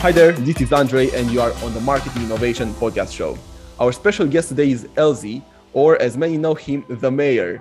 Hi there, this is Andrei, and you are on the Marketing Innovation Podcast Show. Our special guest today is Elzie, or as many know him, the Mayor.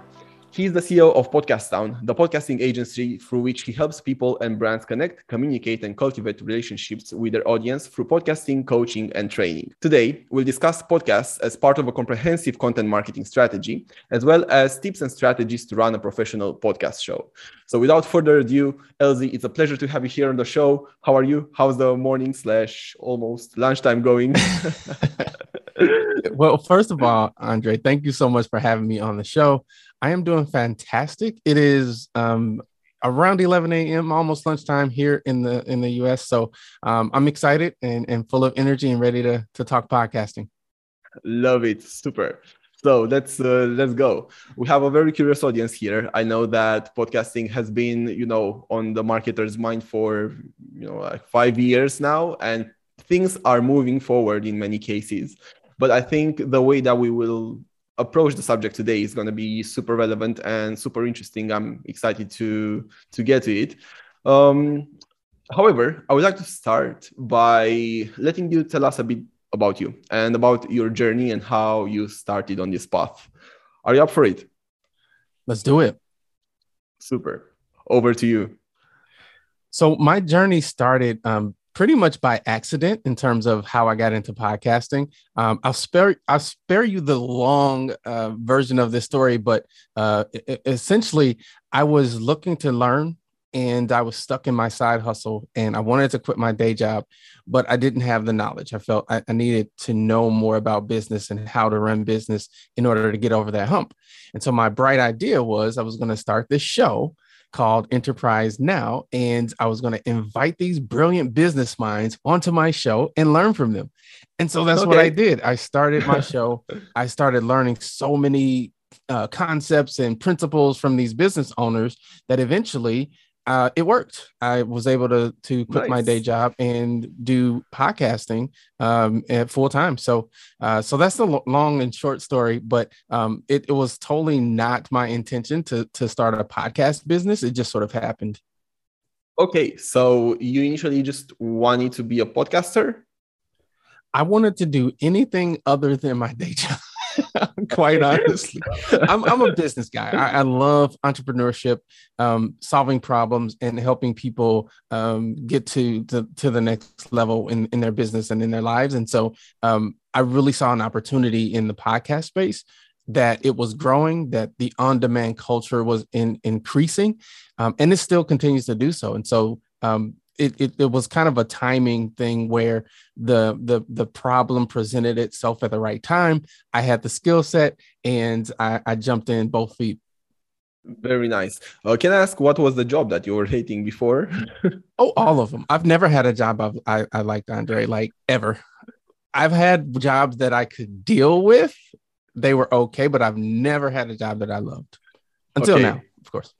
He's the CEO of Podcast Town, the podcasting agency through which he helps people and brands connect, communicate, and cultivate relationships with their audience through podcasting, coaching, and training. Today, we'll discuss podcasts as part of a comprehensive content marketing strategy, as well as tips and strategies to run a professional podcast show. So, without further ado, Elzie, it's a pleasure to have you here on the show. How are you? How's the morning slash almost lunchtime going? well, first of all, Andrei, thank you so much for having me on the show. I am doing fantastic. It is um, around 11 a.m., almost lunchtime here in the in the U.S. So um, I'm excited and, and full of energy and ready to to talk podcasting. Love it, super. So let's uh, let's go. We have a very curious audience here. I know that podcasting has been, you know, on the marketer's mind for you know like five years now, and things are moving forward in many cases. But I think the way that we will approach the subject today is going to be super relevant and super interesting. I'm excited to to get to it. Um, however, I would like to start by letting you tell us a bit about you and about your journey and how you started on this path. Are you up for it? Let's do it. Super. Over to you. So my journey started um, pretty much by accident in terms of how I got into podcasting. Um, I'll spare I'll spare you the long uh, version of this story, but uh, essentially, I was looking to learn, and I was stuck in my side hustle, and I wanted to quit my day job, but I didn't have the knowledge. I felt I, I needed to know more about business and how to run business in order to get over that hump. And so my bright idea was I was going to start this show called Enterprise Now. And I was going to invite these brilliant business minds onto my show and learn from them. And so that's okay. what I did. I started my show. I started learning so many uh, concepts and principles from these business owners that eventually uh, it worked. I was able to to quit nice. my day job and do podcasting um, at full time. So, uh, so that's the long and short story. But um, it, it was totally not my intention to to start a podcast business. It just sort of happened. Okay, so you initially just wanted to be a podcaster. I wanted to do anything other than my day job. quite honestly. I'm, I'm a business guy. I, I love entrepreneurship, um, solving problems, and helping people um, get to, to, to the next level in, in their business and in their lives. And so um, I really saw an opportunity in the podcast space that it was growing, that the on-demand culture was in, increasing, um, and it still continues to do so. And so um, it, it, it, was kind of a timing thing where the the the problem presented itself at the right time. I had the skill set and I, I jumped in both feet. Very nice. Uh, can I ask what was the job that you were hating before? oh, all of them. I've never had a job I've, I, I liked Andrei like ever. I've had jobs that I could deal with. They were okay, but I've never had a job that I loved until okay. now, of course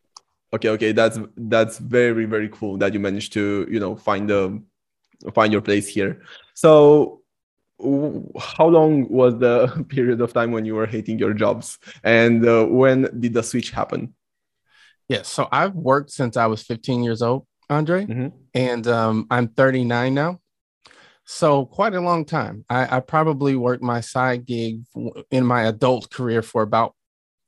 okay okay that's that's very very cool that you managed to you know find the find your place here. So how long was the period of time when you were hating your jobs? And uh, when did the switch happen? Yes yeah, so i've worked since i was 15 years old andrei mm-hmm. and um, i'm 39 now. So quite a long time. I, I probably worked my side gig in my adult career for about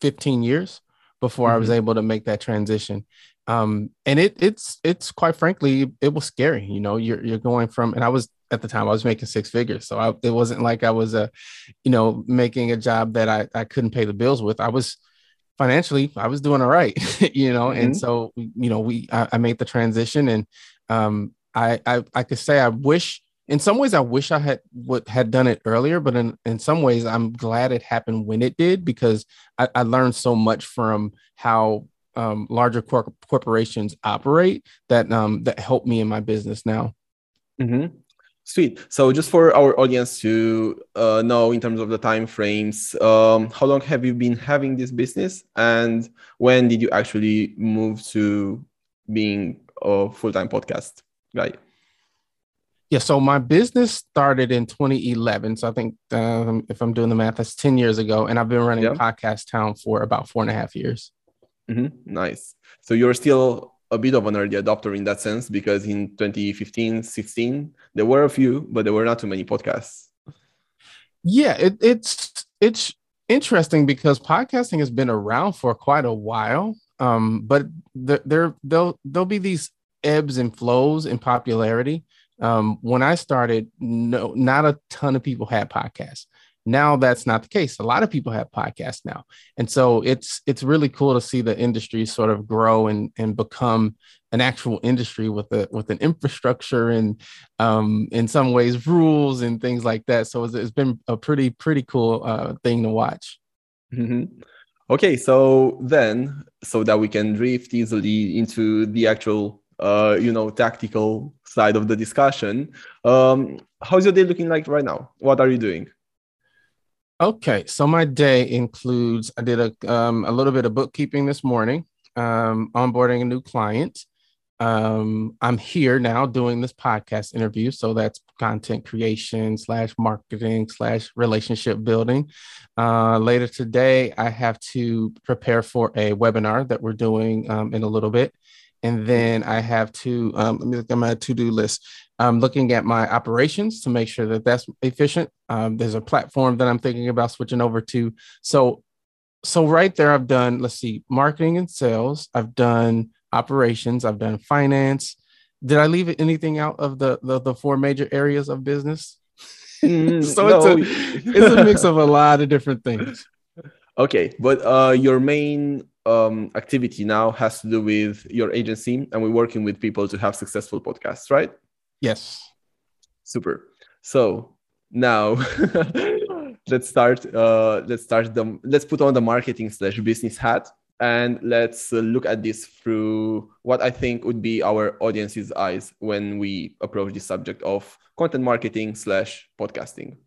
15 years before mm-hmm. I was mm-hmm. able to make that transition. Um, and it it's it's quite frankly it was scary. You know, you're you're going from and I was at the time I was making six figures, so I, it wasn't like I was a, you know, making a job that I I couldn't pay the bills with. I was financially I was doing all right, you know, mm-hmm. and so you know we I, I made the transition and um I I I could say I wish in some ways, I wish I had what had done it earlier, but in, in some ways, I'm glad it happened when it did because I, I learned so much from how um, larger cor- corporations operate that um, that helped me in my business now. Mm-hmm. Sweet. So, just for our audience to uh, know in terms of the time frames, um, how long have you been having this business, and when did you actually move to being a full time podcast guy? Yeah, so my business started in 2011. So I think um, if I'm doing the math, that's 10 years ago. And I've been running Podcast Town for about four and a half years. Mm-hmm. Nice. So you're still a bit of an early adopter in that sense because in 2015, 16, there were a few, but there were not too many podcasts. Yeah, it, it's it's interesting because podcasting has been around for quite a while. Um, but there, there there'll there'll be these ebbs and flows in popularity. Um, when I started, no, not a ton of people had podcasts. Now that's not the case. A lot of people have podcasts now, and so it's it's really cool to see the industry sort of grow and and become an actual industry with a with an infrastructure and um, in some ways rules and things like that. So it's, it's been a pretty pretty cool uh, thing to watch. Mm-hmm. Okay, so then so that we can drift easily into the actual uh, you know tactical side of the discussion. Um, how's your day looking like right now? What are you doing? Okay, so my day includes I did a um, a little bit of bookkeeping this morning, um, onboarding a new client. Um, I'm here now doing this podcast interview, so that's content creation slash marketing slash relationship building. Uh, later today, I have to prepare for a webinar that we're doing um, in a little bit, and then I have to um, let me look at my to do list. I'm looking at my operations to make sure that that's efficient. Um, there's a platform that I'm thinking about switching over to. So, so right there, I've done, let's see, marketing and sales. I've done operations. I've done finance. Did I leave anything out of the the, the four major areas of business? Mm, so no. it's a it's a mix of a lot of different things. Okay, but uh, your main um, activity now has to do with your agency, and we're working with people to have successful podcasts, right? Yes. Super. So now let's start. Uh, let's start the. Let's put on the marketing slash business hat, and let's uh, look at this through what I think would be our audience's eyes when we approach the subject of content marketing slash podcasting.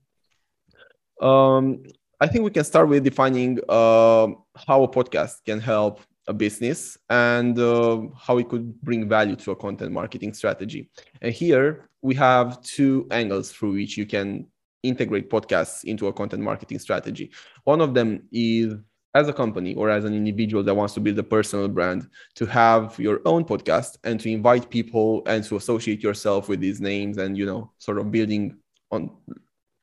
Um, I think we can start with defining uh, how a podcast can help a business and uh, how it could bring value to a content marketing strategy. And here we have two angles through which you can integrate podcasts into a content marketing strategy. One of them is as a company or as an individual that wants to build a personal brand to have your own podcast and to invite people and to associate yourself with these names and you know sort of building on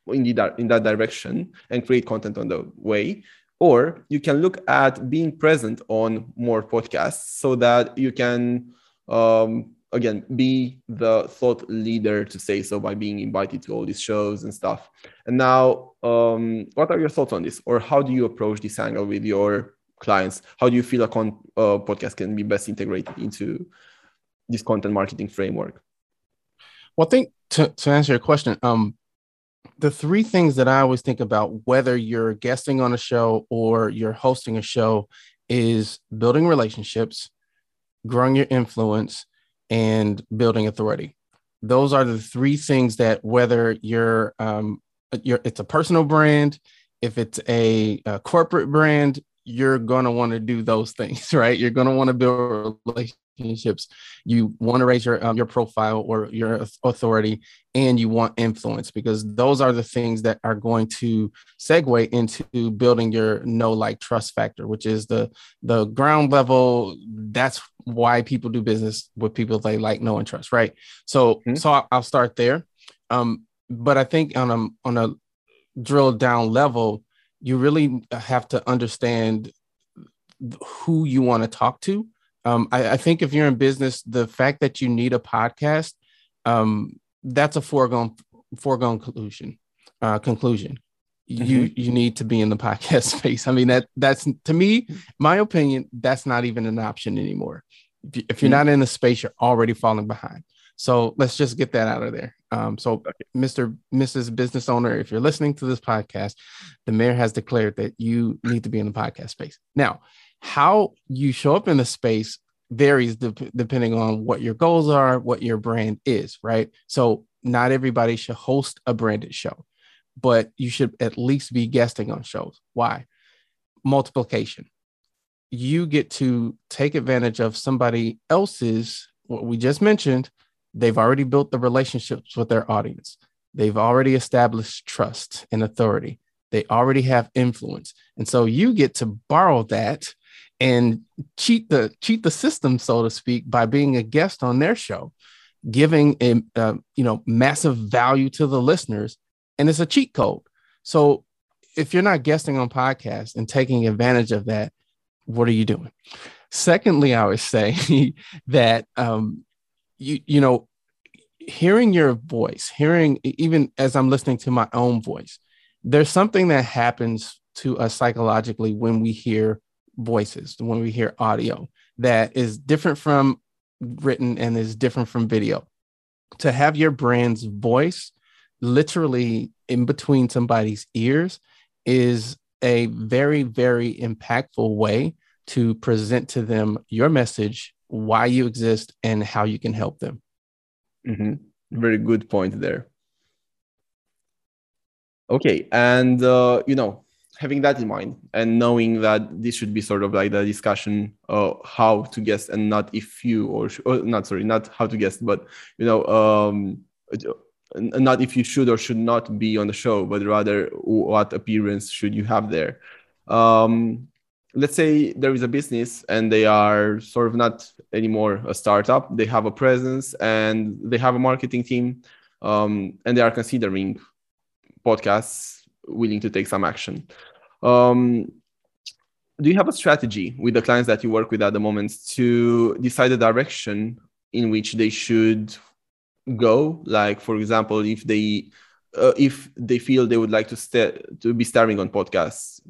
in, the, in that direction and create content on the way. Or you can look at being present on more podcasts so that you can um, again be the thought leader to say so by being invited to all these shows and stuff. And now um, what are your thoughts on this? Or how do you approach this angle with your clients? How do you feel a con- uh, podcast can be best integrated into this content marketing framework? Well i think to, to answer your question um, the three things that I always think about, whether you're guesting on a show or you're hosting a show, is building relationships, growing your influence, and building authority. Those are the three things that whether you're um, you're it's a personal brand, if it's a, a corporate brand, you're going to want to do those things, right? You're going to want to build relationships. You want to raise your um, your profile or your authority, and you want influence because those are the things that are going to segue into building your know like trust factor, which is the the ground level. That's why people do business with people they like, know, and trust, right? So mm-hmm. so I'll, I'll start there. Um, but I think on a on a drill down level, you really have to understand who you want to talk to um, I, I, think if you're in business, the fact that you need a podcast, um, that's a foregone foregone conclusion. Uh, conclusion. Mm-hmm. You you need to be in the podcast space. I mean that that's to me, my opinion. That's not even an option anymore. If you're mm-hmm. not in the space, you're already falling behind. So let's just get that out of there. Um, so, okay. Mr. Mrs. Business Owner, if you're listening to this podcast, the mayor has declared that you need to be in the podcast space. Now, how you show up in the space varies de- depending on what your goals are, what your brand is, right? So not everybody should host a branded show, but you should at least be guesting on shows. Why? Multiplication. You get to take advantage of somebody else's, what we just mentioned, they've already built the relationships with their audience. They've already established trust and authority. They already have influence. And so you get to borrow that and cheat the cheat the system, so to speak, by being a guest on their show, giving a uh, you know massive value to the listeners, and it's a cheat code. So if you're not guesting on podcasts and taking advantage of that, what are you doing? Secondly, I would say that um, you you know hearing your voice, hearing even as I'm listening to my own voice, there's something that happens to us psychologically when we hear voices, when we hear audio that is different from written and is different from video. To have your brand's voice literally in between somebody's ears is a very, very impactful way to present to them your message, why you exist, and how you can help them. Mm-hmm. Very good point there. Okay, and uh, you know, having that in mind and knowing that this should be sort of like the discussion how to guess and not if you or, or not sorry, not how to guess, but you know, um, not if you should or should not be on the show, but rather what appearance should you have there. Um, let's say there is a business and they are sort of not anymore a startup they have a presence and they have a marketing team um, and they are considering podcasts willing to take some action um, do you have a strategy with the clients that you work with at the moment to decide the direction in which they should go like for example if they uh, if they feel they would like to st- to be starring on podcasts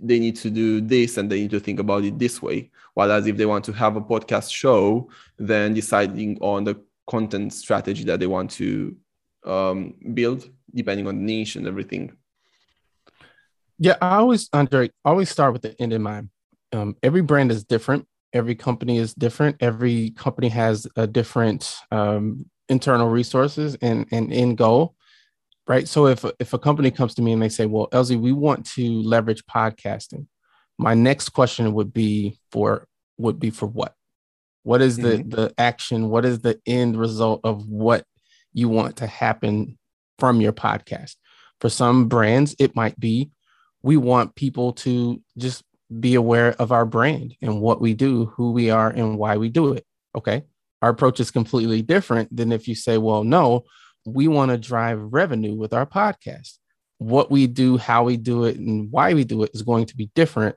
they need to do this and they need to think about it this way. Whereas if they want to have a podcast show, then deciding on the content strategy that they want to um, build, depending on the niche and everything. Yeah, I always, Andrei, always start with the end in mind. Um, every brand is different. Every company is different. Every company has a different um, internal resources and, and end goal right? So if if a company comes to me and they say, "Well, Elzie, we want to leverage podcasting," my next question would be for would be for what? What is the mm-hmm. the action? What is the end result of what you want to happen from your podcast? For some brands, it might be we want people to just be aware of our brand and what we do, who we are, and why we do it. Okay. Our approach is completely different than if you say, well, no, we want to drive revenue with our podcast. What we do, how we do it, and why we do it is going to be different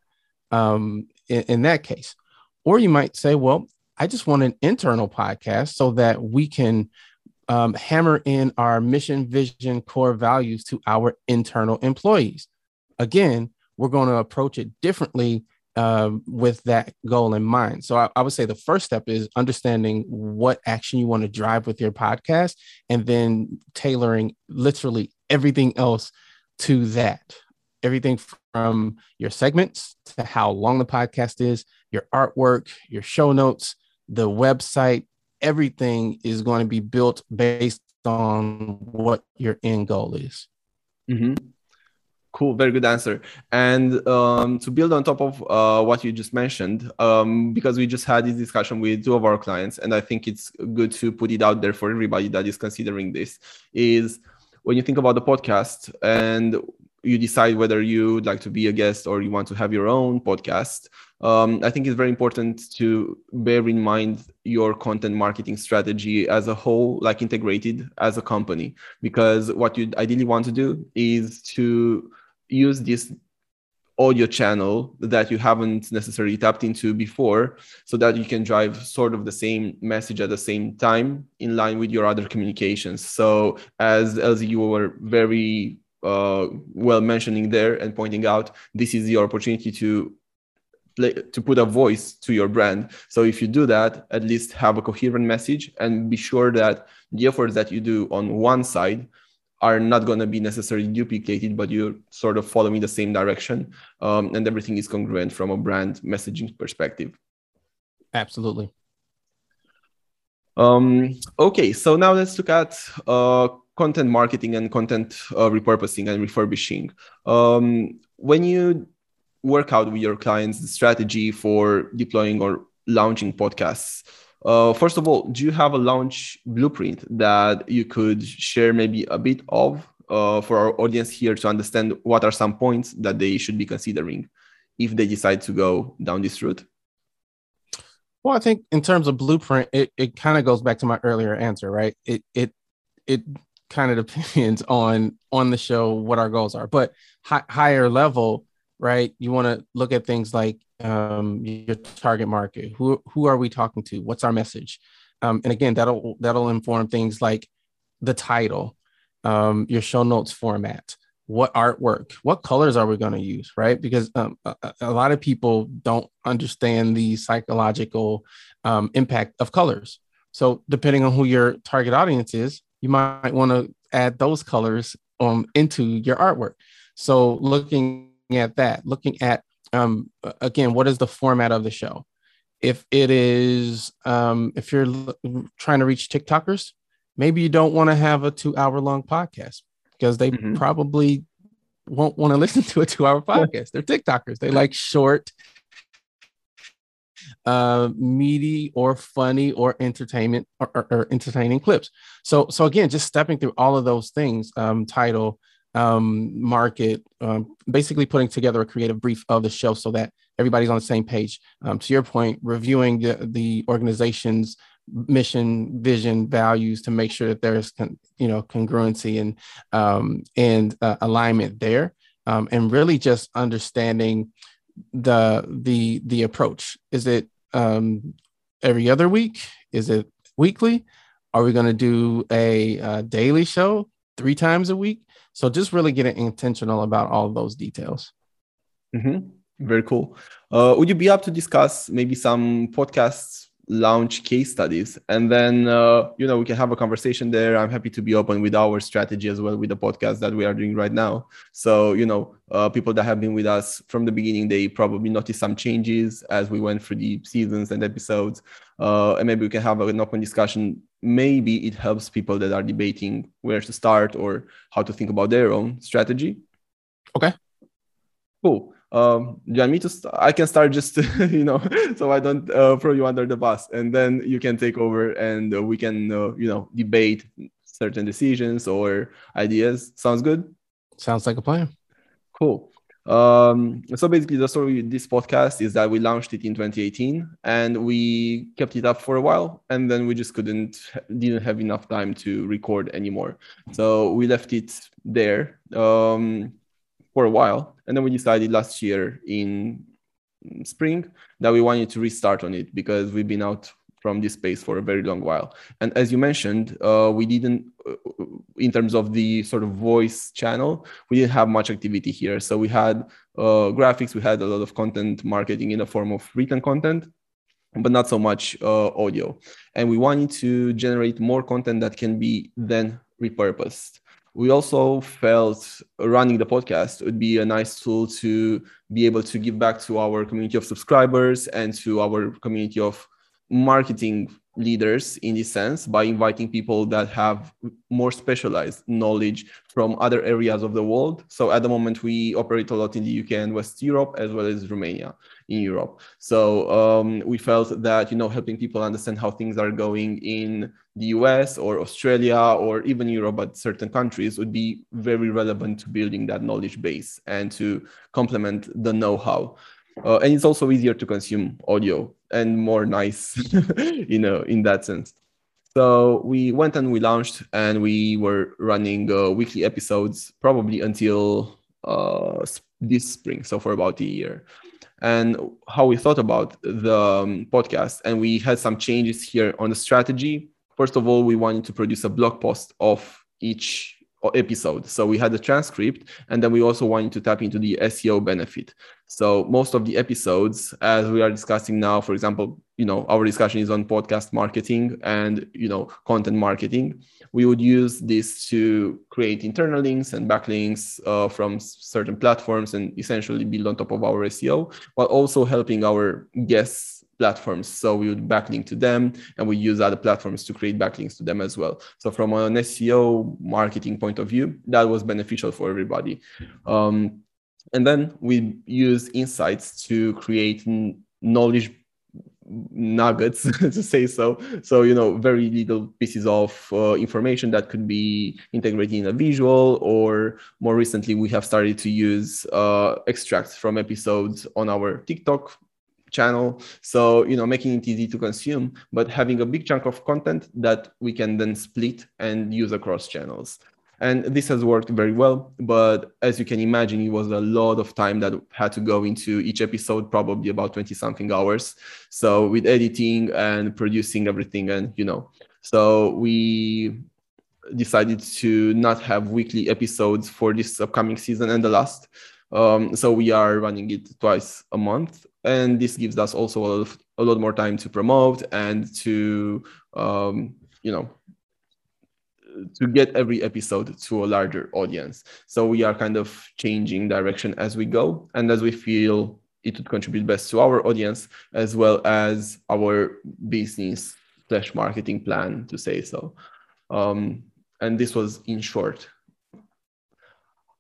um, in, in that case. Or you might say, well, I just want an internal podcast so that we can um, hammer in our mission, vision, core values to our internal employees. Again, we're going to approach it differently um, with that goal in mind. So I, I, would say the first step is understanding what action you want to drive with your podcast and then tailoring literally everything else to that. Everything from your segments to how long the podcast is, your artwork, your show notes, the website, everything is going to be built based on what your end goal is. Mm-hmm. Cool, very good answer. And um, to build on top of uh, what you just mentioned, um, because we just had this discussion with two of our clients, and I think it's good to put it out there for everybody that is considering this, is when you think about the podcast and you decide whether you'd like to be a guest or you want to have your own podcast, um, I think it's very important to bear in mind your content marketing strategy as a whole, like integrated as a company, because what you ideally want to do is to use this audio channel that you haven't necessarily tapped into before so that you can drive sort of the same message at the same time in line with your other communications. So as as you were very uh, well mentioning there and pointing out this is your opportunity to play, to put a voice to your brand. So if you do that at least have a coherent message and be sure that the efforts that you do on one side are not going to be necessarily duplicated, but you're sort of following the same direction, um, and everything is congruent from a brand messaging perspective. Absolutely. Um, okay, so now let's look at uh, content marketing and content uh, repurposing and refurbishing. Um, when you work out with your clients the strategy for deploying or launching podcasts, uh, first of all, do you have a launch blueprint that you could share maybe a bit of uh, for our audience here to understand what are some points that they should be considering if they decide to go down this route? Well, I think in terms of blueprint, it, it kind of goes back to my earlier answer, right? It it it kind of depends on on the show what our goals are, but hi- higher level, right? You want to look at things like um, your target market. Who who are we talking to? What's our message? Um, and again, that'll that'll inform things like the title, um, your show notes format, what artwork, what colors are we going to use, right? Because um, a, a, lot of people don't understand the psychological um, impact of colors. So depending on who your target audience is, you might want to add those colors um, into your artwork. So looking at that, looking at um, again, what is the format of the show? If it is, um, if you're l- trying to reach TikTokers, maybe you don't want to have a two hour long podcast because they mm-hmm. probably won't want to listen to a two hour podcast. They're TikTokers. They like short, uh, meaty or funny or entertainment or, or, or, entertaining clips. So, so again, just stepping through all of those things, um, title, um, market, um, basically putting together a creative brief of the show so that everybody's on the same page. Um, to your point, reviewing the, the organization's mission, vision, values to make sure that there's con- you know congruency and um, and uh, alignment there, um, and really just understanding the the the approach. Is it um, every other week? Is it weekly? Are we going to do a, a uh, daily show three times a week? So just really getting intentional about all those details. Mm-hmm. Very cool. Uh, would you be up to discuss maybe some podcasts launch case studies. And then uh, you know we can have a conversation there. I'm happy to be open with our strategy as well with the podcast that we are doing right now. So you know uh, people that have been with us from the beginning they probably noticed some changes as we went through the seasons and episodes. Uh, and maybe we can have an open discussion. Maybe it helps people that are debating where to start or how to think about their own strategy. Okay. Cool um, do you want me to? St- I can start just you know, so I don't uh, throw you under the bus, and then you can take over, and uh, we can uh, you know debate certain decisions or ideas. Sounds good. Sounds like a plan. Cool. Um, so basically, the story of this podcast is that we launched it in 2018, and we kept it up for a while, and then we just couldn't, didn't have enough time to record anymore. So we left it there. Um, for a while. And then we decided last year in spring that we wanted to restart on it because we've been out from this space for a very long while. And as you mentioned, uh, we didn't, uh, in terms of the sort of voice channel, we didn't have much activity here. So we had uh, graphics, we had a lot of content marketing in the form of written content, but not so much uh, audio. And we wanted to generate more content that can be then repurposed we also felt running the podcast would be a nice tool to be able to give back to our community of subscribers and to our community of marketing leaders in this sense by inviting people that have more specialized knowledge from other areas of the world. So at the moment, we operate a lot in the UK and West Europe as well as Romania in Europe. So um, we felt that you know helping people understand how things are going in the US or Australia or even Europe, but certain countries would be very relevant to building that knowledge base and to complement the know-how. Uh, and it's also easier to consume audio and more nice, you know, in that sense. So we went and we launched, and we were running uh, weekly episodes probably until uh, this spring, so for about a year. And how we thought about the um, podcast, and we had some changes here on the strategy. First of all, we wanted to produce a blog post of each episode. So we had the transcript, and then we also wanted to tap into the SEO benefit. So most of the episodes, as we are discussing now, for example, you know, our discussion is on podcast marketing and you know content marketing. We would use this to create internal links and backlinks uh, from certain platforms and essentially build on top of our SEO, while also helping our guests platforms. So we would backlink to them and we use other platforms to create backlinks to them as well. So from an SEO marketing point of view, that was beneficial for everybody. Um, and then we use insights to create knowledge nuggets to say so so you know very little pieces of uh, information that could be integrated in a visual or more recently we have started to use uh, extracts from episodes on our tiktok channel. So you know making it easy to consume but having a big chunk of content that we can then split and use across channels. And this has worked very well but as you can imagine it was a lot of time that had to go into each episode probably about 20 something hours. So with editing and producing everything and you know so we decided to not have weekly episodes for this upcoming season and the last. Um, so we are running it twice a month and this gives us also a lot, of, a lot more time to promote and to um, you know to get every episode to a larger audience. So we are kind of changing direction as we go and as we feel it would contribute best to our audience as well as our business slash marketing plan to say so. Um, and this was in short.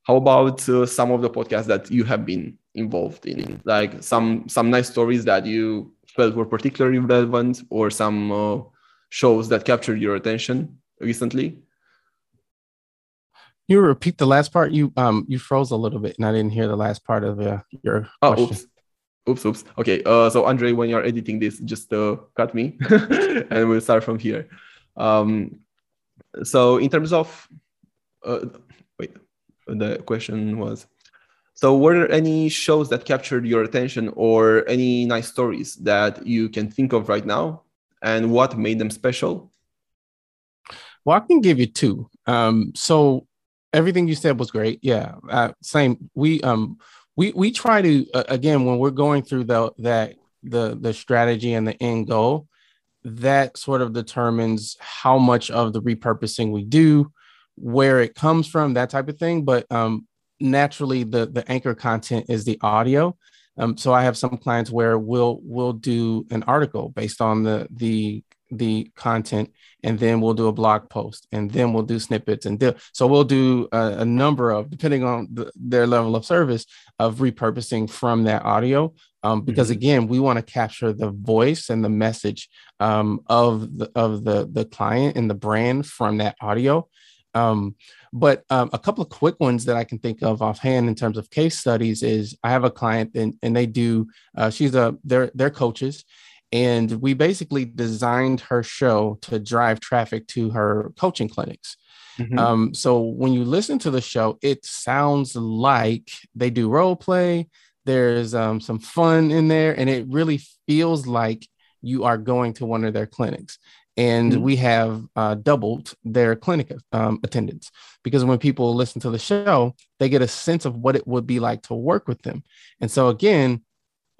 How about uh, some of the podcasts that you have been involved in, like some some nice stories that you felt were particularly relevant, or some uh, shows that captured your attention? recently. You repeat the last part. You um you froze a little bit, and I didn't hear the last part of uh, your. Oh, question. oops, oops, oops. Okay. Uh, so Andrei, when you're editing this, just uh, cut me, and we'll start from here. Um, so in terms of, uh, wait, the question was. So, were there any shows that captured your attention or any nice stories that you can think of right now? And what made them special? Well, I can give you two. Um, so everything you said was great. Yeah, uh, same. We um we we try to uh, again when we're going through the that the the strategy and the end goal, that sort of determines how much of the repurposing we do, where it comes from, that type of thing. But um, naturally, the the anchor content is the audio. Um, so I have some clients where we'll we'll do an article based on the the the content and then we'll do a blog post and then we'll do snippets and do, so we'll do a, a number of depending on the, their level of service of repurposing from that audio um, because mm-hmm. again we want to capture the voice and the message um, of the of the the client and the brand from that audio um, but um, a couple of quick ones that I can think of offhand in terms of case studies is I have a client and, and they do uh, she's a they're they're coaches and we basically designed her show to drive traffic to her coaching clinics. Mm-hmm. Um, so when you listen to the show, it sounds like they do role play. There's um, some fun in there, and it really feels like you are going to one of their clinics. And mm-hmm. we have uh, doubled their clinic um, attendance because when people listen to the show, they get a sense of what it would be like to work with them. And so, again,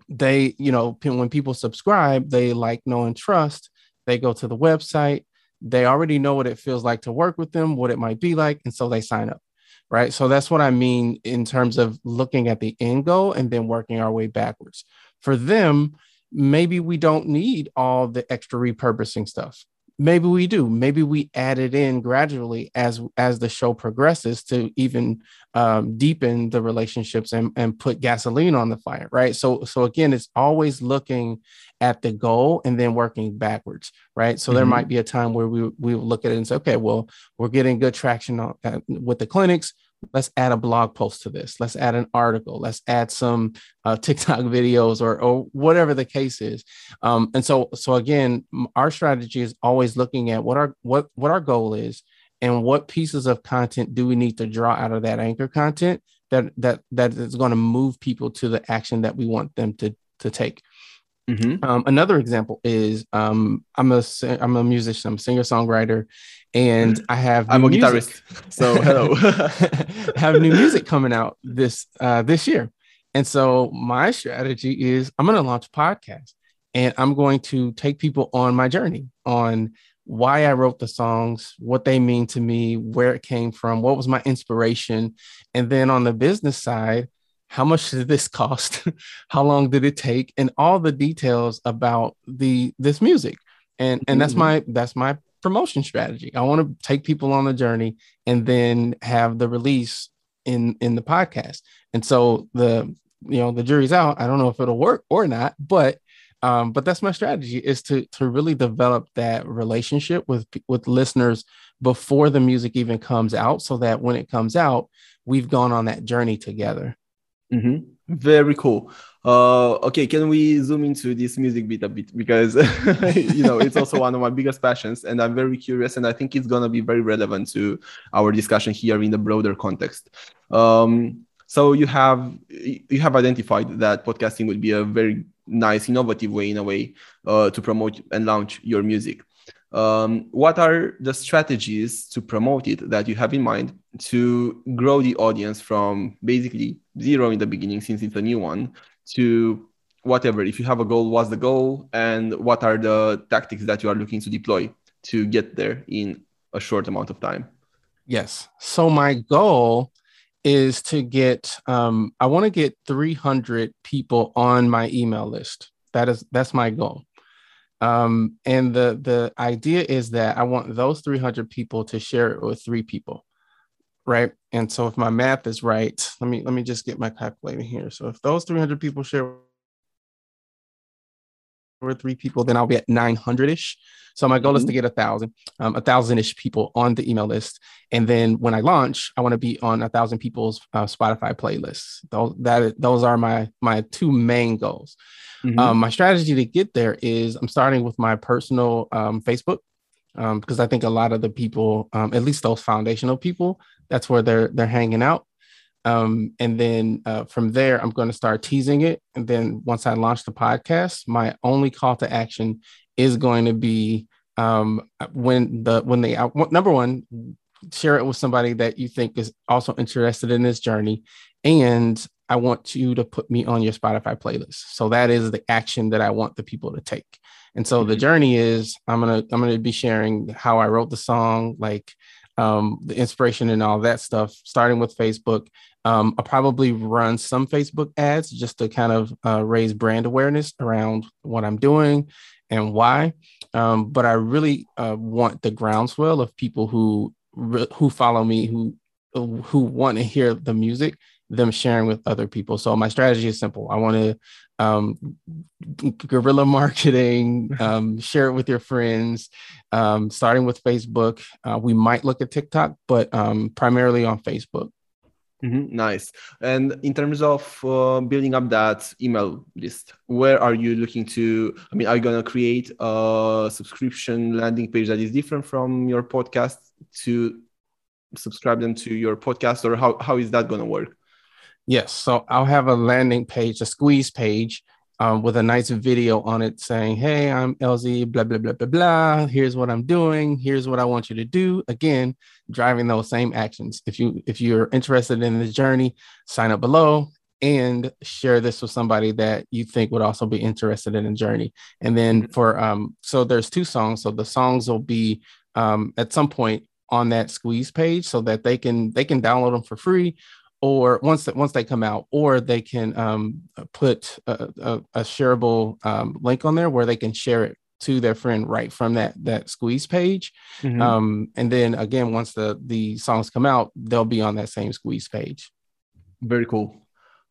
they, you know, when people subscribe, they like, know, and trust. They go to the website. They already know what it feels like to work with them, what it might be like, and so they sign up. Right. So that's what I mean in terms of looking at the end goal and then working our way backwards. For them, maybe we don't need all the extra repurposing stuff. Maybe we do. Maybe we add it in gradually as as the show progresses to even um, deepen the relationships and, and put gasoline on the fire right? So so again it's always looking at the goal and then working backwards right? So mm-hmm. there might be a time where we we look at it and say okay well we're getting good traction on, uh, with the clinics let's add a blog post to this. Let's add an article. Let's add some uh, tiktok videos or, or whatever the case is. Um, and so so again our strategy is always looking at what our what what our goal is and what pieces of content do we need to draw out of that anchor content that that that is going to move people to the action that we want them to to take Mm-hmm. Um, another example is um, I'm a I'm a musician, I'm a singer songwriter, and I have I'm a music. guitarist. So hello, have new music coming out this uh, this year, and so my strategy is I'm going to launch a podcast, and I'm going to take people on my journey on why I wrote the songs, what they mean to me, where it came from, what was my inspiration, and then on the business side how much did this cost? How long did it take? And all the details about the this music. And and that's mm-hmm. my that's my promotion strategy. I want to take people on the journey and then have the release in in the podcast. And so the you know the jury's out. I don't know if it'll work or not but Um, but that's my strategy is to to really develop that relationship with with listeners before the music even comes out, so that when it comes out, we've gone on that journey together. Mm-hmm. Very cool. Uh, okay, can we zoom into this music bit a bit because you know it's also one of my biggest passions, and I'm very curious, and I think it's gonna be very relevant to our discussion here in the broader context. Um, so you have you have identified that podcasting would be a very nice, innovative way, in a way, uh, to promote and launch your music. Um, what are the strategies to promote it that you have in mind to grow the audience from basically zero in the beginning, since it's a new one, to whatever? If you have a goal, what's the goal, and what are the tactics that you are looking to deploy to get there in a short amount of time? Yes. So my goal is to get um, I want to get 300 people on my email list. That is that's my goal. Um, and the the idea is that I want those 300 people to share it with three people, right? And so if my math is right, let me let me just get my calculator here. So if those 300 people share with three people, then I'll be at 900 ish. So my goal mm-hmm. is to mm-hmm. get a thousand, um, a thousand ish people on the email list, and then when I launch, I want to be on a thousand people's uh, Spotify playlists. Those that those are my my two main goals. Mm-hmm. Um, my strategy to get there is I'm starting with my personal um, Facebook um, because I think a lot of the people, um, at least those foundational people, that's where they're they're hanging out. Um, and then uh, from there, I'm going to start teasing it. And then once I launch the podcast, my only call to action is going to be um, when the when they uh, number one share it with somebody that you think is also interested in this journey and I want you to put me on your Spotify playlist. So that is the action that I want the people to take. And so mm-hmm. the journey is I'm gonna I'm gonna be sharing how I wrote the song, like um, the inspiration and all that stuff, starting with Facebook. Um, I'll probably run some Facebook ads just to kind of uh, raise brand awareness around what I'm doing and why. Um, but I really uh, want the groundswell of people who who follow me, who who want to hear the music them sharing with other people. So my strategy is simple. I want to um, guerrilla marketing, um, share it with your friends, um, starting with Facebook. Uh, we might look at TikTok, but um, primarily on Facebook. Mm-hmm, nice. And in terms of uh, building up that email list, where are you looking to? I mean, are you going to create a subscription landing page that is different from your podcast to subscribe them to your podcast, or how, how is that going to work? Yes. So I'll have a landing page, a squeeze page um, with a nice video on it saying, Hey, I'm Elzie, blah, blah, blah, blah, blah. Here's what I'm doing. Here's what I want you to do. Again, driving those same actions. If you if you're interested in this journey, sign up below and share this with somebody that you think would also be interested in the journey. And then mm-hmm. for um, so there's two songs. So the songs will be um at some point on that squeeze page so that they can they can download them for free or once that once they come out, or they can um, put a, a, a shareable um, link on there where they can share it to their friend right from that that squeeze page. Mm-hmm. Um, and then again, once the the songs come out, they'll be on that same squeeze page. Very cool.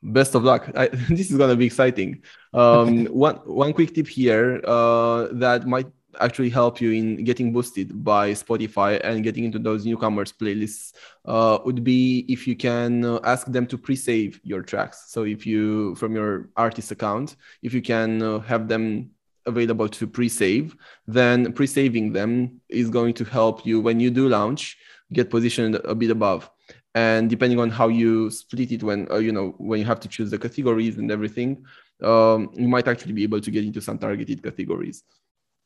Best of luck. I, this is gonna be exciting. Um, one one quick tip here uh, that might actually help you in getting boosted by Spotify and getting into those newcomers playlists uh, would be if you can uh, ask them to pre-save your tracks. So if you from your artist account, if you can uh, have them available to pre-save, then pre-saving them is going to help you when you do launch get positioned a bit above. And depending on how you split it, when uh, you know when you have to choose the categories and everything, um, you might actually be able to get into some targeted categories.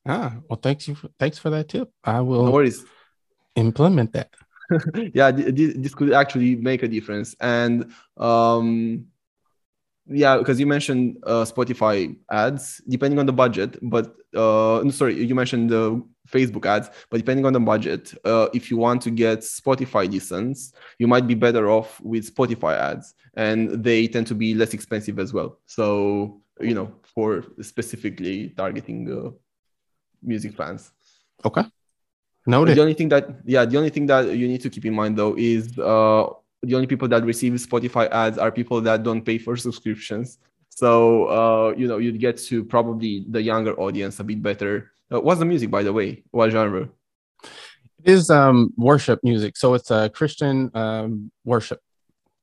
Ah, well, thanks you. For, thanks for that tip. I will. No worries. Implement that. yeah, this, this could actually make a difference, and um, yeah, because you mentioned uh, Spotify ads, depending on the budget. But uh, sorry, you mentioned the Facebook ads, but depending on the budget, uh, if you want to get Spotify listens, you might be better off with Spotify ads, and they tend to be less expensive as well. So you know, for specifically targeting uh, music fans. Okay. Noted. The only thing that yeah, the only thing that you need to keep in mind though is uh the only people that receive Spotify ads are people that don't pay for subscriptions. So uh, you know you'd get to probably the younger audience a bit better. Uh, what's the music, by the way? What genre? It is um, worship music, so it's a Christian um, worship.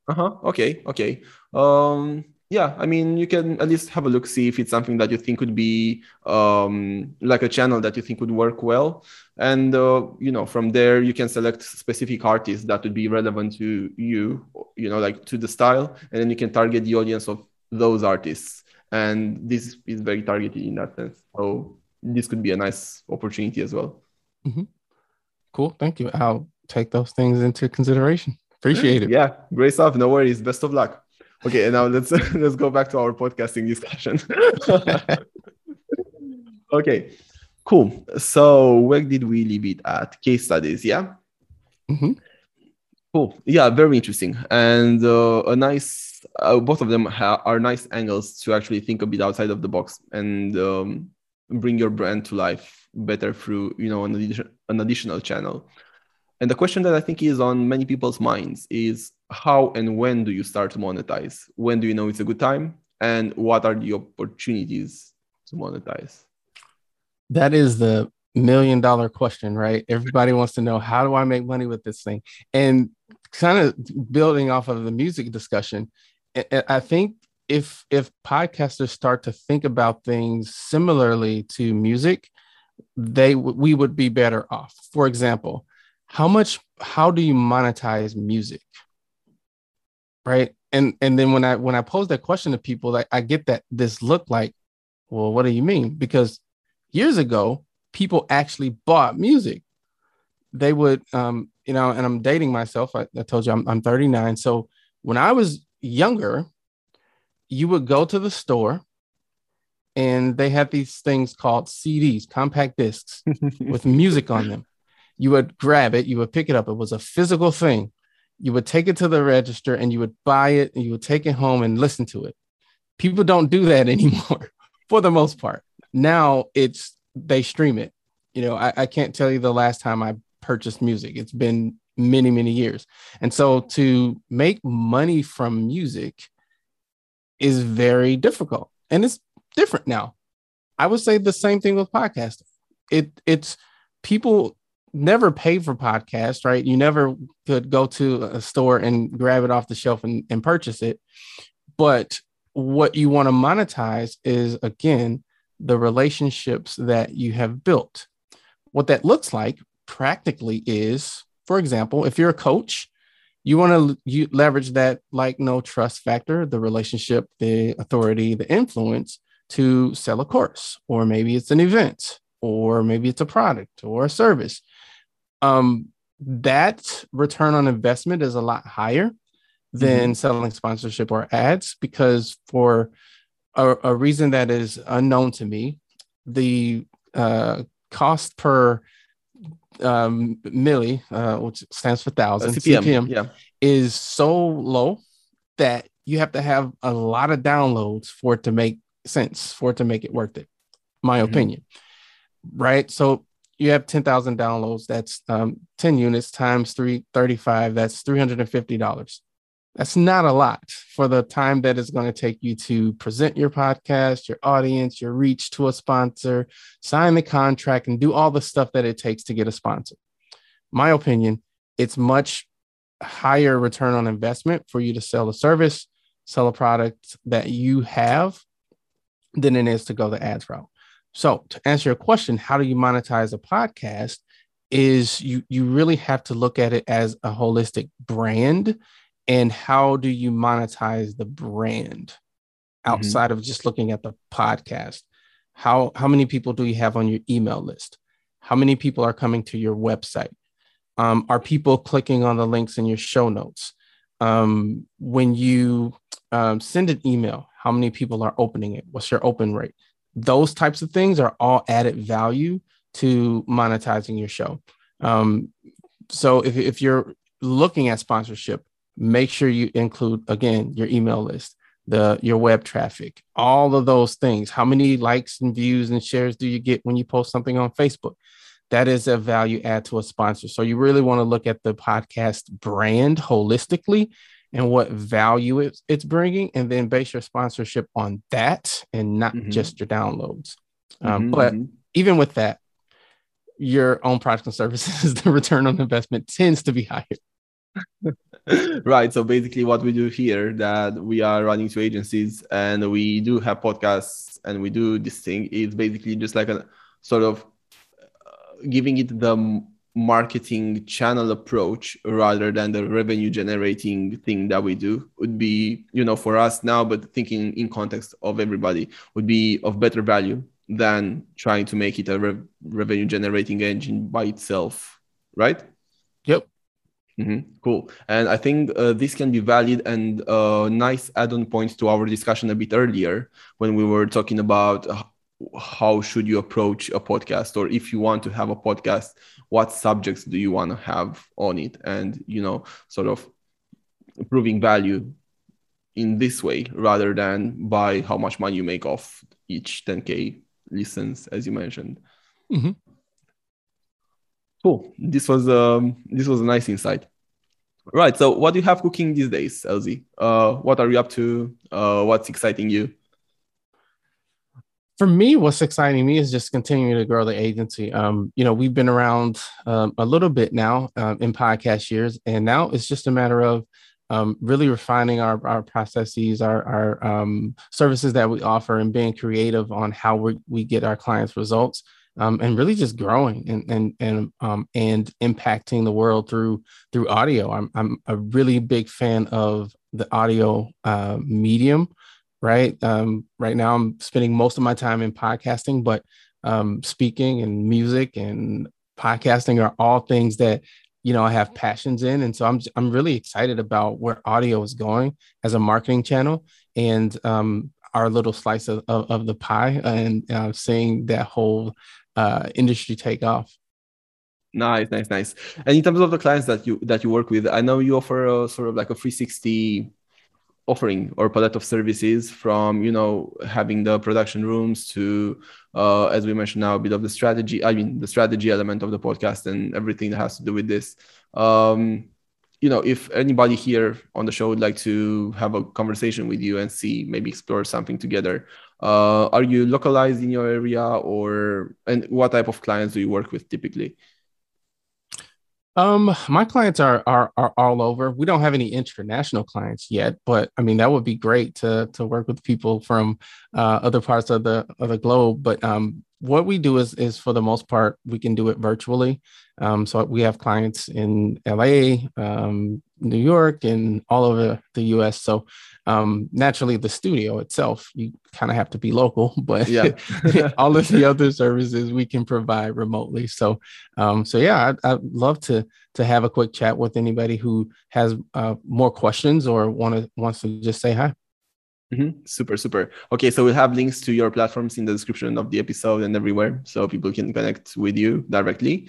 Uh huh. Okay. Okay. Um, yeah, I mean, you can at least have a look, see if it's something that you think would be um, like a channel that you think would work well, and uh, you know, from there you can select specific artists that would be relevant to you, you know, like to the style, and then you can target the audience of those artists, and this is very targeted in that sense. So this could be a nice opportunity as well. Mm-hmm. Cool, thank you. I'll take those things into consideration. Appreciate it. Yeah, great stuff. No worries. Best of luck. Okay, now let's let's go back to our podcasting discussion. okay, cool. So where did we leave it at? Case studies, yeah. Mm-hmm. Cool. Yeah, very interesting, and uh, a nice. Uh, both of them ha- are nice angles to actually think a bit outside of the box and um, bring your brand to life better through you know an, addition, an additional channel. And the question that I think is on many people's minds is how and when do you start to monetize? When do you know it's a good time? And what are the opportunities to monetize? That is the million dollar question, right? Everybody wants to know how do I make money with this thing? And kind of building off of the music discussion, I think if if podcasters start to think about things similarly to music, they we would be better off. For example, how much how do you monetize music right? And and then when i when i pose that question to people like i get that this look like well what do you mean? Because years ago people actually bought music. They would um you know and i'm dating myself. I, I told you I'm, I'm 39 so when i was younger you would go to the store and they had these things called cds compact discs with music on them. You would grab it, you would pick it up. It was a physical thing. You would take it to the register and you would buy it and you would take it home and listen to it. People don't do that anymore for the most part. Now it's they stream it. You know, I, I can't tell you the last time I purchased music. It's been many, many years. And so to make money from music is very difficult. And it's different now. I would say the same thing with podcasting. It it's people never paid for podcasts, right? You never could go to a store and grab it off the shelf and, and purchase it. But what you want to monetize is, again, the relationships that you have built. What that looks like practically is, for example, if you're a coach, you want to leverage that like no trust factor, the relationship, the authority, the influence to sell a course, or maybe it's an event, or maybe it's a product or a service um, that return on investment is a lot higher than mm-hmm. selling sponsorship or ads because for a, a, reason that is unknown to me, the uh, cost per um, milli, uh, which stands for thousand, uh, CPM, CPM yeah. is so low that you have to have a lot of downloads for it to make sense, for it to make it worth it. My mm-hmm. opinion, right? So you have 10,000 downloads. That's um, 10 units times 335. That's $350. That's not a lot for the time that it's going to take you to present your podcast, your audience, your reach to a sponsor, sign the contract, and do all the stuff that it takes to get a sponsor. My opinion, it's much higher return on investment for you to sell a service, sell a product that you have than it is to go the ads route. So to answer your question, how do you monetize a podcast? Is you you really have to look at it as a holistic brand, and how do you monetize the brand mm-hmm. outside mm-hmm. of just looking at the podcast? How how many people do you have on your email list? How many people are coming to your website? Um, are people clicking on the links in your show notes? Um, when you um, send an email, how many people are opening it? What's your open rate? Those types of things are all added value to monetizing your show. Um, so if, if you're looking at sponsorship, make sure you include again your email list, the your web traffic, all of those things. How many likes and views and shares do you get when you post something on Facebook? That is a value add to a sponsor. So you really want to look at the podcast brand holistically and what value it's, it's bringing, and then base your sponsorship on that and not mm-hmm. just your downloads. Um, mm-hmm. But mm-hmm. even with that, your own products and services, the return on investment tends to be higher. right. So basically, what we do here that we are running two agencies and we do have podcasts and we do this thing is basically just like a sort of uh, giving it the marketing channel approach rather than the revenue generating thing that we do would be you know for us now but thinking in context of everybody would be of better value than trying to make it a re- revenue generating engine by itself right? Yep. Mm-hmm. cool. And i think uh, this can be valid and a uh, nice add-on point to our discussion a bit earlier when we were talking about how should you approach a podcast? Or if you want to have a podcast what subjects do you want to have on it? And you know sort of proving value in this way rather than by how much money you make off each 10k listens as you mentioned. Mm-hmm. cool. This was um this was a nice insight. Right so what do you have cooking these days Elzie uh what are you up to? Uh what's exciting you for me, what's exciting me is just continuing to grow the agency. Um, you know, we've been around um, a little bit now um, in podcast years, and now it's just a matter of um, really refining our, our processes, our, our um, services that we offer, and being creative on how we, we get our clients results. Um, and really just growing and and and um, and impacting the world through through audio. I'm I'm a really big fan of the audio uh, medium right? Um, right now, I'm spending most of my time in podcasting, but um, speaking and music and podcasting are all things that you know I have passions in, and so I'm I'm really excited about where audio is going as a marketing channel and um, our little slice of, of, of the pie, and uh, seeing that whole uh, industry take off. Nice, nice, nice. And in terms of the clients that you that you work with, I know you offer a, sort of like a 360 offering or palette of services from you know having the production rooms to uh, as we mentioned now a bit of the strategy i mean the strategy element of the podcast and everything that has to do with this. Um, you know if anybody here on the show would like to have a conversation with you and see maybe explore something together uh, are you localized in your area or and what type of clients do you work with typically um, my clients are, are are all over. We don't have any international clients yet, but I mean that would be great to to work with people from uh, other parts of the of the globe. But um, what we do is is for the most part we can do it virtually. Um, so we have clients in LA, um, New York, and all over the U.S. So um, naturally, the studio itself, you kind of have to be local, but yeah. all of the other services we can provide remotely. So, um, so yeah, I'd, I'd, love to to have a quick chat with anybody who has uh, more questions or want to wants to just say hi. Mm-hmm. Super, super. Okay, so we'll have links to your platforms in the description of the episode and everywhere, so people can connect with you directly.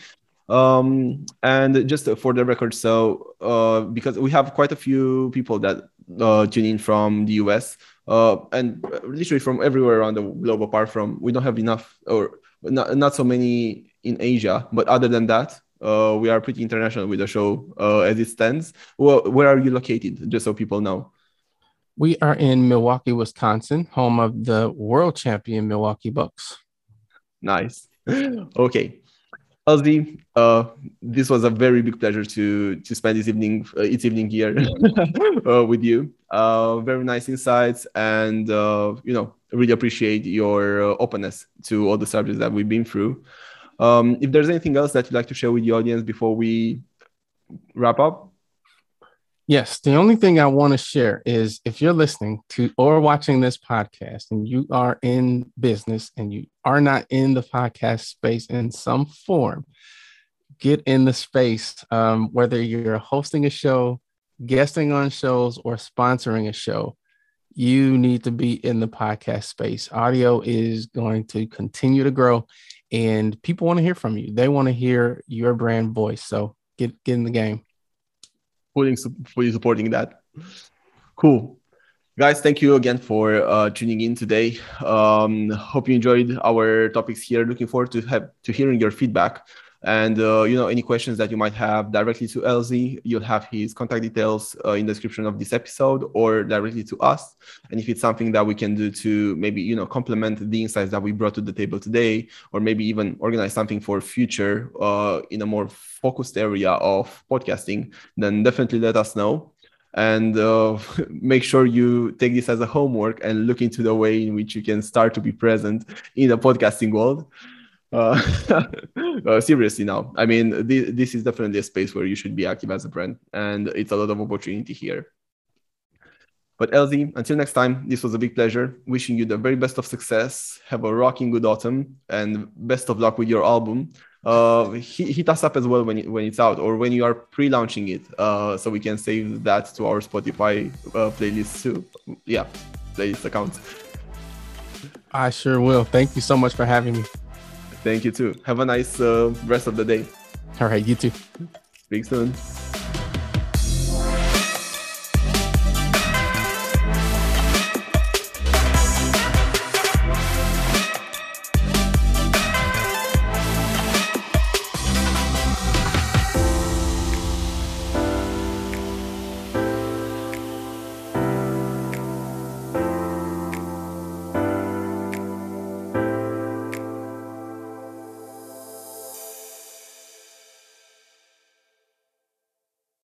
Um, and just for the record, so uh, because we have quite a few people that uh, tune in from the US uh, and literally from everywhere around the globe, apart from we don't have enough or not, not so many in Asia. But other than that, uh, we are pretty international with the show uh, as it stands. Well, where are you located? Just so people know. We are in Milwaukee, Wisconsin, home of the world champion Milwaukee Bucks. Nice. Okay. Ozzy, uh, this was a very big pleasure to to spend this evening, uh, its evening here uh, with you. Uh, very nice insights, and uh, you know, really appreciate your uh, openness to all the subjects that we've been through. Um, if there's anything else that you'd like to share with the audience before we wrap up, Yes, the only thing I want to share is if you're listening to or watching this podcast and you are in business and you are not in the podcast space in some form, get in the space. Um, whether you're hosting a show, guesting on shows, or sponsoring a show, you need to be in the podcast space. Audio is going to continue to grow, and people want to hear from you. They want to hear your brand voice. So get get in the game fully, fully supporting that. Cool. Guys, thank you again for uh, tuning in today. Um, hope you enjoyed our topics here. Looking forward to have to hearing your feedback. And uh, you know, any questions that you might have directly to Elzie, you'll have his contact details uh, in the description of this episode or directly to us. And if it's something that we can do to maybe you know complement the insights that we brought to the table today, or maybe even organize something for future uh, in a more focused area of podcasting, then definitely let us know and uh, make sure you take this as a homework and look into the way in which you can start to be present in the podcasting world uh, uh, seriously now. I mean th- this is definitely a space where you should be active as a brand and it's a lot of opportunity here. But Elzie until next time this was a big pleasure. Wishing you the very best of success. Have a rocking good autumn and best of luck with your album. Uh, hit us up as well when, when it's out or when you are pre-launching it uh, so we can save that to our spotify uh, playlist too. Yeah playlist account i sure will. Thank you so much for having me Thank you too. Have a nice uh, rest of the day. All right, you too. Speak soon.